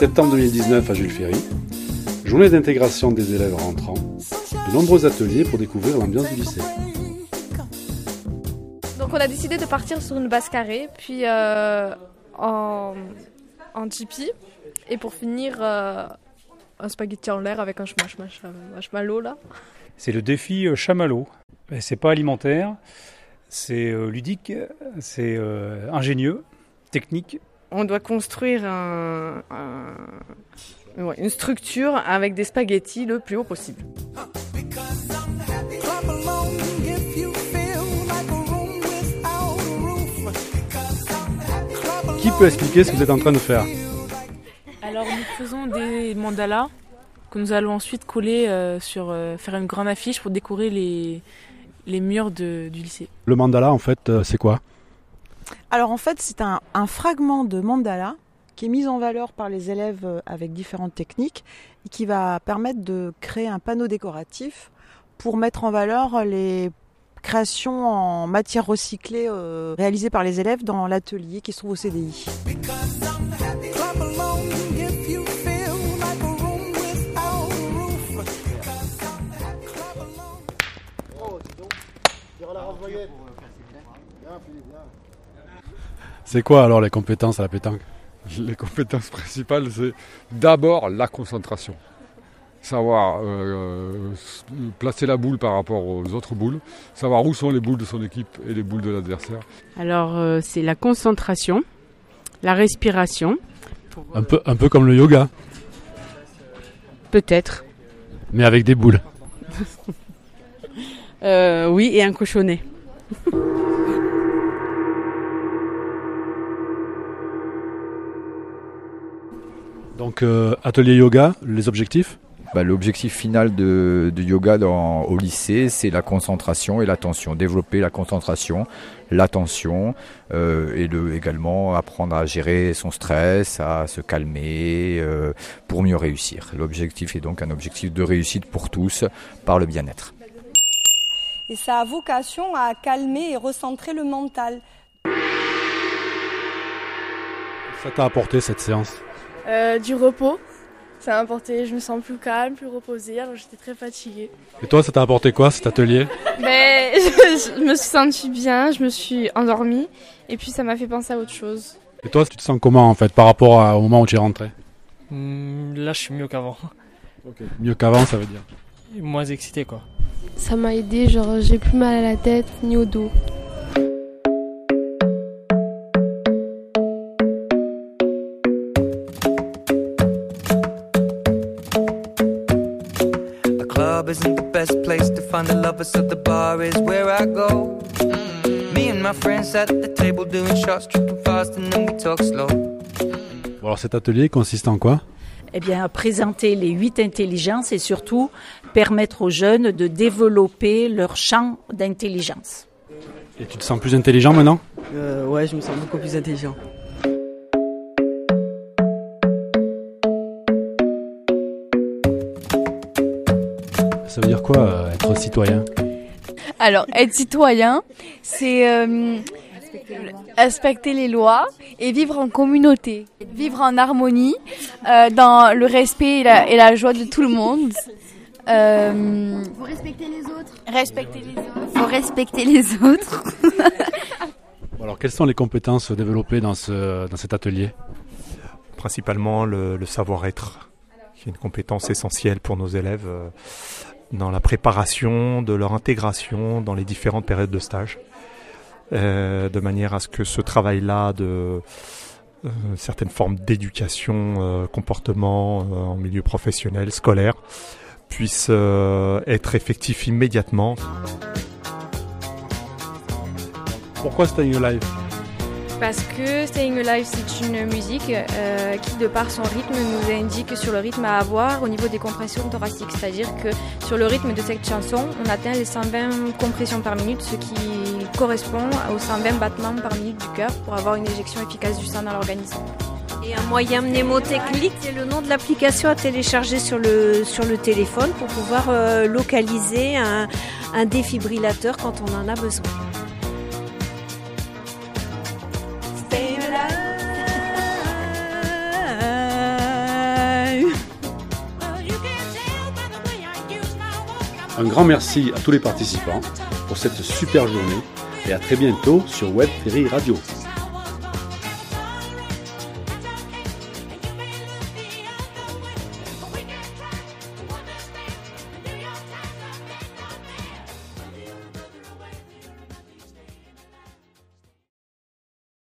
Septembre 2019 à Jules Ferry. Journée d'intégration des élèves rentrants. De nombreux ateliers pour découvrir l'ambiance du lycée. Donc on a décidé de partir sur une base carrée, puis euh, en, en et pour finir euh, un spaghetti en l'air avec un marshmallow là. C'est le défi euh, chamallow. Et C'est pas alimentaire, c'est euh, ludique, c'est euh, ingénieux, technique. On doit construire un- une structure avec des spaghettis le plus haut possible. Qui peut expliquer ce que vous êtes en train de faire? Alors nous faisons des mandalas que nous allons ensuite coller euh, sur euh, faire une grande affiche pour décorer les, les murs de- du lycée. Le mandala, en fait, euh, c'est quoi? Alors en fait, c'est un, un fragment de mandala qui est mis en valeur par les élèves euh, avec différentes techniques et qui va permettre de créer un panneau décoratif pour mettre en valeur les créations en matière recyclée euh, réalisées par les élèves dans l'atelier qui se trouve au CDI. C'est quoi alors les compétences à la pétanque? Les compétences principales, c'est d'abord la concentration. Savoir euh, s- placer la boule par rapport aux autres boules, savoir où sont les boules de son équipe et les boules de l'adversaire. Alors euh, c'est la concentration, la respiration, un peu, un peu comme le yoga, peut-être. mais avec des boules. Euh, oui, et un cochonnet. Donc euh, atelier yoga, les objectifs Bah, L'objectif final de, de yoga dans, au lycée, c'est la concentration et l'attention. Développer la concentration, l'attention euh, et le, également apprendre à gérer son stress, à se calmer euh, pour mieux réussir. L'objectif est donc un objectif de réussite pour tous par le bien-être. Et ça a vocation à calmer et recentrer le mental. Ça t'a apporté cette séance? Euh, du repos. Ça m'a apporté, je me sens plus calme, plus reposée, alors j'étais très fatiguée. Et toi, ça t'a apporté quoi cet atelier Mais je, je me suis sentie bien, je me suis endormie, et puis ça m'a fait penser à autre chose. Et toi, tu te sens comment en fait par rapport à- au moment où tu es rentré Hmm, Là, je suis mieux qu'avant. Mieux qu'avant, ça veut dire. Moins excité, quoi. Ça m'a aidé, genre j'ai plus mal à la tête ni au dos. Club isn't the best place to find the lovers, so the bar is where I go. Me and my friends at the table doing shots, tripping fast, and then we talk slow. Bon, alors cet atelier consiste en quoi? Eh bien, présenter les huit intelligences et surtout permettre aux jeunes de développer leur champ d'intelligence. Et tu te sens plus intelligent maintenant? Euh, ouais, je me sens beaucoup plus intelligent. Ça veut dire quoi euh, être citoyen? Alors, être citoyen, c'est euh, respecter les lois et vivre en communauté, vivre en harmonie, euh, dans le respect et la, et la joie de tout le monde. Euh, Faut respecter les autres? respecter les autres. Faut respecter les autres. Alors quelles sont les compétences développées dans, ce, dans cet atelier? Principalement le, le savoir-être, qui est une compétence essentielle pour nos élèves euh, dans la préparation de leur intégration dans les différentes périodes de stage, euh, de manière à ce que ce travail-là de euh, certaines formes d'éducation, euh, comportement euh, en milieu professionnel, scolaire, puisse euh, être effectif immédiatement. Pourquoi Staying Alive? Parce que Staying Alive, c'est une musique euh, qui, de par son rythme, nous indique sur le rythme à avoir au niveau des compressions thoraciques. C'est-à-dire que sur le rythme de cette chanson, on atteint les 120 compressions par minute, ce qui correspond aux 120 battements par minute du cœur pour avoir une éjection efficace du sang dans l'organisme. Et un moyen mnémotechnique, c'est le nom de l'application à télécharger sur le, téléphone pour pouvoir euh, localiser un défibrillateur quand on en a besoin. Un grand merci à tous les participants pour cette super journée et à très bientôt sur Web Ferry Radio.